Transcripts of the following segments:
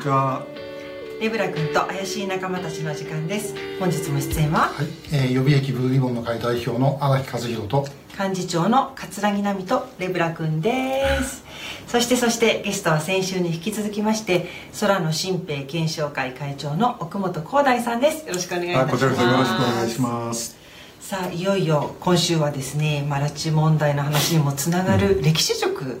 にちは。レブラ君と怪しい仲間たちの時間です。本日も出演は、はい。えー、予備役ブルーリボンの会代表の荒木和弘と。幹事長の桂木奈美とレブラ君です。そしてそしてゲストは先週に引き続きまして空の新兵検証会会長の奥本光大さんです。よろしくお願いいたします。こちらこそよろしくお願いします。さあいよいよ今週はですねマラチ問題の話にもつながる歴史塾、うんうん、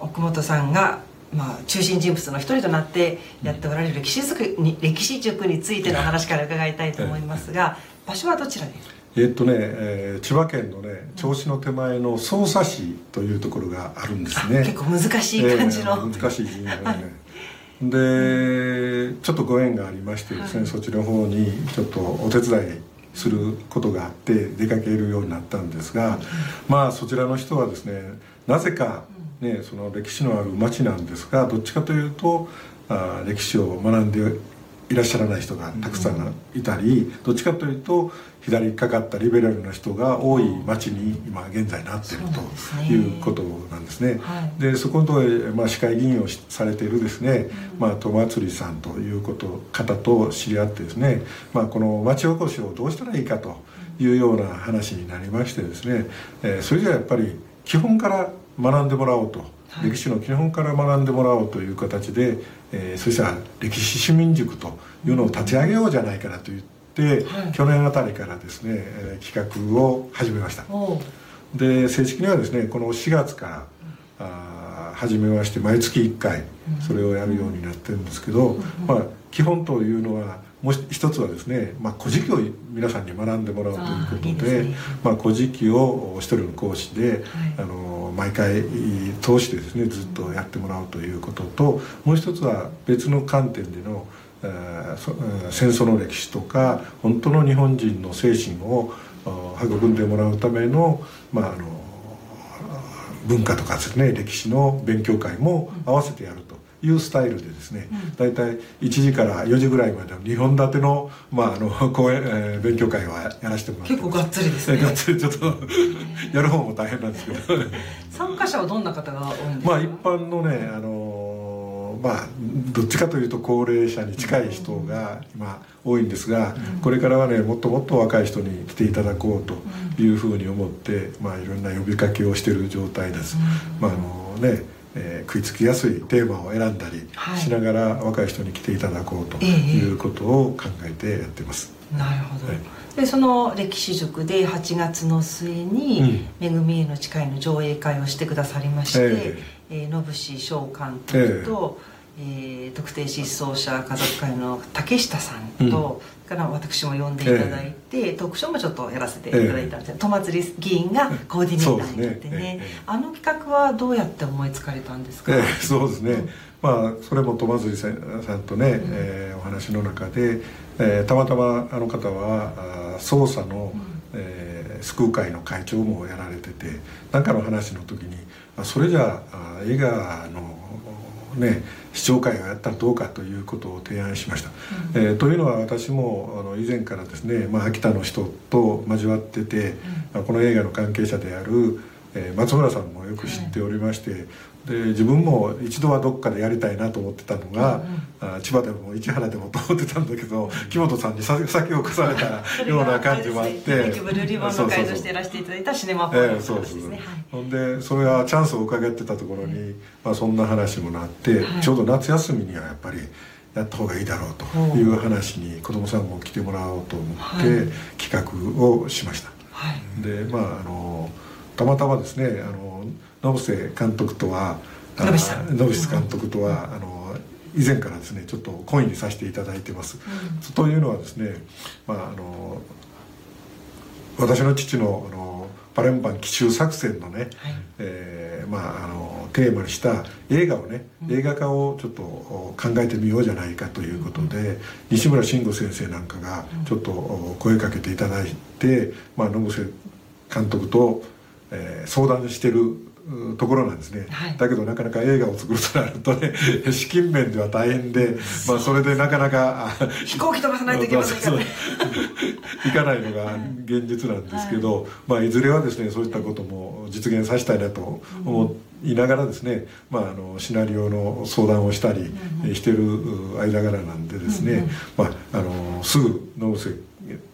奥本さんがまあ、中心人物の一人となってやっておられる歴史塾に歴史塾についての話から伺いたいと思いますが場所はどちらでえっとね、えー、千葉県のね銚子の手前の匝瑳市というところがあるんですね。結構難しい感じの、えー、難しい。字がね、はい、でちょっとご縁がありましてですね、はい、そっちの方にちょっとお手伝いすることがあって出かけるようになったんですが、まあそちらの人はですねなぜか、ね、その歴史のある町なんですがどっちかというとあ歴史を学んでいらっしゃらない人がたくさんいたり、どっちかというと左かかったリベラルな人が多い町に今現在なっているということなんですね。で、そこのところで、まあ、市会議員をされているですね、まあ、戸祭さんということ方と知り合ってですね、まあ、この町おこしをどうしたらいいかというような話になりましてですね、えー、それじゃやっぱり基本から学んでもらおうと、はい、歴史の基本から学んでもらおうという形で、えー、そしたら歴史市民塾というのを立ち上げようじゃないかなと言って、はい、去年あたりからですね、えー、企画を始めました。で正式にはですねこの4月からあ始めまして毎月1回それをやるようになってるんですけど、まあ基本というのはもう一つはですね、まあ、古事記を皆さんに学んでもらうということでい、ね、まあ、古事記を一人の講師で、はい、あの毎回通してですねずっとやってもらうということともう一つは別の観点での戦争の歴史とか本当の日本人の精神を育んでもらうための,、まあ、あの文化とかですね歴史の勉強会も合わせてやると。いうスタイルでですね、大体1時から4時ぐらいまでの2本立ての,、まあ、あの講演、えー、勉強会はやらせてもらって結構がっつりですね。がっつりちょっと やる方も大変なんですけど。参加者はどんな方が多いんですか？まあ一般のねあのまあどっちかというと高齢者に近い人が今多いんですが、これからはねもっともっと若い人に来ていただこうというふうに思って、まあいろんな呼びかけをしている状態です、まああのねえー、食いつきやすいテーマを選んだりしながら、若い人に来ていただこうということを考えてやってます。なるほど、はい、でその歴史塾で8月の末に「めぐみへの誓い」の上映会をしてくださりまして、えー、えー、野伏翔監督と、えー、えー、特定失踪者家族会の竹下さんと、うん。から私も呼んでいただいて、えー、トークショーもちょっとやらせていただいたんです戸祭議員がコーディネーターになってね、ね。えー、あの企画はどうやって思いつかれたんですか、えー、そうですね、うん、まあそれも戸祭さんとね、うん、えー、お話の中で、えー、たまたまあの方はあ捜査の、うん。えー、救う会の会長もやられてて何かの話の時にそれじゃあ映画のね視聴会をやったらどうかということを提案しました。うん、えー、というのは私もあの以前からですね、まあ、秋田の人と交わってて、うん、この映画の関係者である、えー、松村さんもよく知っておりまして、で自分も一度はどっかでやりたいなと思ってたのが、うんうん、千葉でも市原でもと思ってたんだけど木本さんに先を越されたような感じもあって、ね、ブルーリボンの会としてやらせていただいたシネマポーそうですね、ほんでそれはチャンスを伺ってたところに、まあ、そんな話もなって、はい、ちょうど夏休みにはやっぱりやった方がいいだろうとい。う話に子供さんも来てもらおうと思って企画をしました、はい、でまああのたまたまですねあの野伏監督とは野伏監督とは、あの以前からですねちょっと懇意にさせていただいてます。うん、というのはですね、まあ、あの私の父のあのパレンパン奇襲作戦のね、はい、えー、まあ、あのテーマにした映画をね、うん、映画化をちょっと考えてみようじゃないかということで、うん、西村慎吾先生なんかがちょっと声かけていただいて、まあ、野伏監督と、えー、相談してるところなんですね、はい、だけどなかなか映画を作るとなるとね 資金面では大変で、まあ、それでなかなか飛行機飛ばさないといけませんからね。行かないのが現実なんですけど、はい、まあ、いずれはですねそういったことも実現させたいなと思っいながらですね、まあ、あのシナリオの相談をしたりしてる間柄なんでですね、まあ、あのすぐ野瀬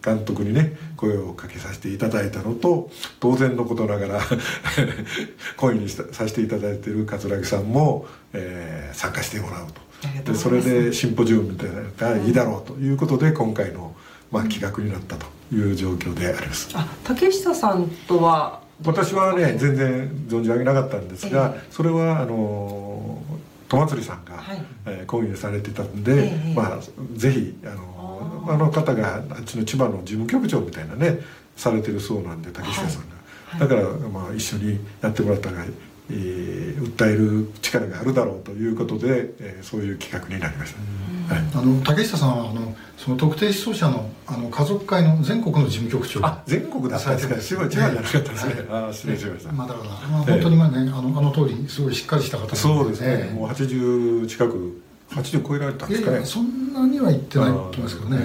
監督にね声をかけさせていただいたのと当然のことながら 声にさせていただいている桂木さんも、えー、参加してもらうと。でそれでシンポジウムみたいなのがいいだろうということで今回の、まあ、企画になったという状況であります。あ竹下さんとは？私はね全然存じ上げなかったんですが、それはあの戸祭さんが、はい。えー、講義されてたんで、えまあぜひあのあの方があっちの千葉の事務局長みたいなねされてるそうなんで竹下さんが、はい、だから、まあ、一緒にやってもらったらえー、訴える力があるだろうということで、えー、そういう企画になりました、はい、あの竹下さんはあのその特定失踪者のあの家族会の全国の事務局長。あ全国だったんですか？千葉じゃなかったですね、はい、あ失礼しました、まあ、だから、まあ、本当にまあね、あのあの通りすごいしっかりした方で、ね、そうですね、もう80近く80超えられたんですかね。そんなには言ってないと思いますけどね、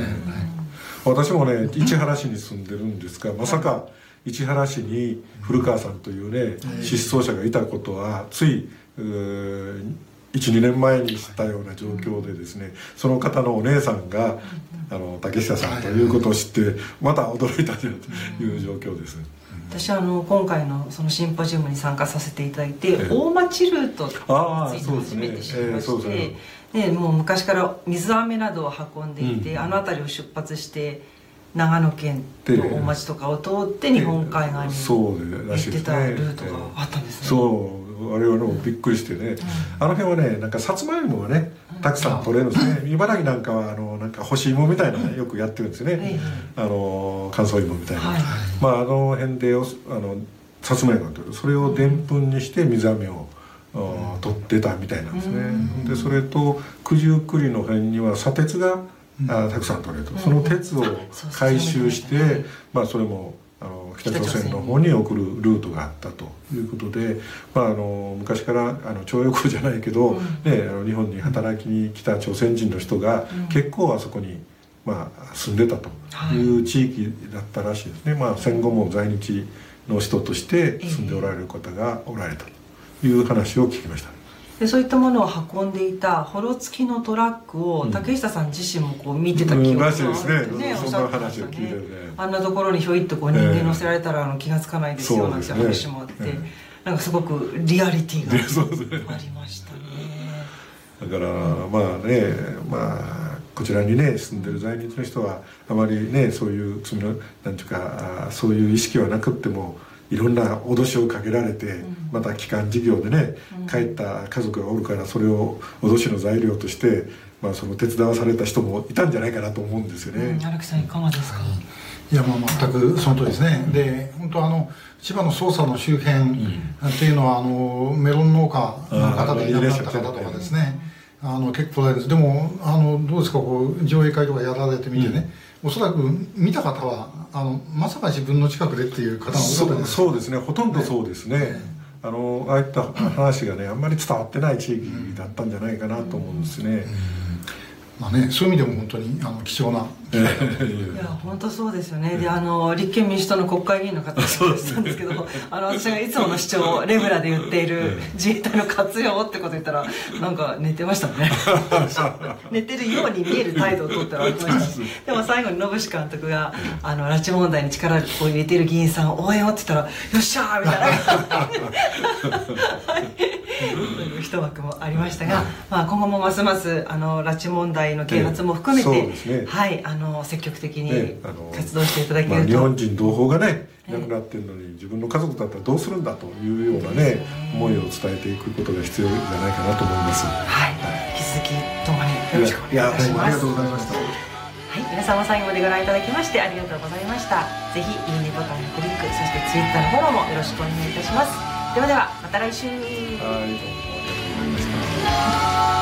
私もね市原市に住んでるんですがまさか、市原市に古川さんというね、失踪者がいたことはつい12年前に知ったような状況でですねその方のお姉さんがあの竹下さんということを知ってまた驚いたという状況です。私あの今回のそのシンポジウムに参加させていただいて、大町ルートについて初めて知りまして、ねもう昔から水飴などを運んでいて、あの辺りを出発して長野県の大町とかを通って日本海側に行ってたルートがあったんですね。そう。あれはもびっくりしてね、あの辺はねなんかさつまいもがねたくさん取れるんですね。茨城なんかはあのなんか干し芋みたいなのよくやってるんですよね、あの乾燥芋みたいな、まああの辺であのさつまいもが取るそれをでんぷんにして水飴を取ってたみたいなんですね、でそれと九十九里の辺には砂鉄があたくさん取れると、その鉄を回収して、まあ、それもあの北朝鮮の方に送るルートがあったということで、まあ、あの昔からあの徴用工じゃないけど、ね、あの日本に働きに来た朝鮮人の人が結構あそこに、まあ、住んでたという地域だったらしいですね、まあ、戦後も在日の人として住んでおられる方がおられたという話を聞きました。でそういったものを運んでいたホロ付きのトラックを竹下さん自身もこう見てた記憶があるってね、おっしゃってましたね。あんなところにひょいっとこう人間乗せられたらあの気が付かないですよなんて話もあって、なんかすごくリアリティがありましたね。だからまあねまあこちらにね住んでる在日の人はあまりねそういう罪のなんていうかそういう意識はなくってもいろんな脅しをかけられて、また帰還事業でね、帰った家族がおるからそれを脅しの材料として、まあ、その手伝わされた人もいたんじゃないかなと思うんですよね。荒、木さんいかがですか、い。やまあ全くその通りですね、で本当あの千葉の捜査の周辺っていうのは、あのメロン農家の方でいなくなった方とかですね、あの結構です。でもあのどうですか？こう上映会とかやられてみてね、うん、おそらく見た方はあのまさか自分の近くでっていう方が多かったですそうですね。ほとんどそうですね、ね。あのああいった話がねあんまり伝わってない地域だったんじゃないかなと思うんですね、うんまあね、そういう意味でも本当にあの貴重ないや本当そうですよね。であの立憲民主党の国会議員の方が言ってたんですけどあの私がいつもの主張レブラで言っている自衛隊の活用ってこと言ったらなんか寝てましたね。寝てるように見える態度をとってられました。しでも最後に野伏監督があの拉致問題に力を入れている議員さんを応援をって言ったら「よっしゃー!」みたいな一枠もありましたが、まあ、今後もますますあの拉致問題の啓発も含めて、ね、はいあの積極的に活動していただけると、まあ、日本人同胞がね亡くなってるのに自分の家族だったらどうするんだというようなね思いを伝えていくことが必要じゃないかなと思います。はい、引き続きどうもよろしくお願いいたします。ありがとうございました。はい、皆様最後までご覧いただきましてありがとうございました。ぜひいいねボタンのクリック、そしてツイッターのフォローもよろしくお願いいたします。ではではまた来週。は